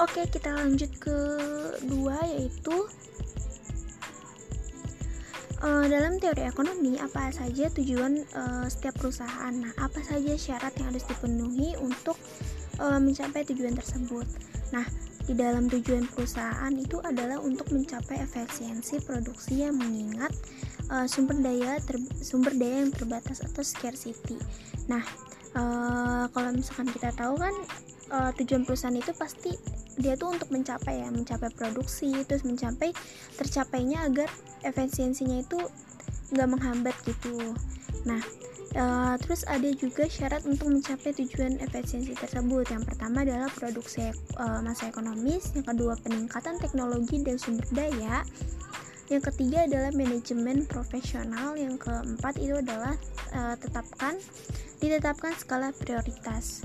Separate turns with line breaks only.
Oke, kita lanjut ke dua yaitu uh, dalam teori ekonomi apa saja tujuan uh, setiap perusahaan. Nah, apa saja syarat yang harus dipenuhi untuk uh, mencapai tujuan tersebut. Nah, di dalam tujuan perusahaan itu adalah untuk mencapai efisiensi produksi yang mengingat uh, sumber daya sumber daya yang terbatas atau scarcity. Nah, uh, kalau misalkan kita tahu kan uh, tujuan perusahaan itu pasti dia tuh untuk mencapai ya, mencapai produksi, terus mencapai tercapainya agar efisiensinya itu nggak menghambat gitu. Nah, Uh, terus ada juga syarat untuk mencapai tujuan efisiensi tersebut. Yang pertama adalah produksi uh, masa ekonomis, yang kedua peningkatan teknologi dan sumber daya, yang ketiga adalah manajemen profesional, yang keempat itu adalah uh, tetapkan ditetapkan skala prioritas.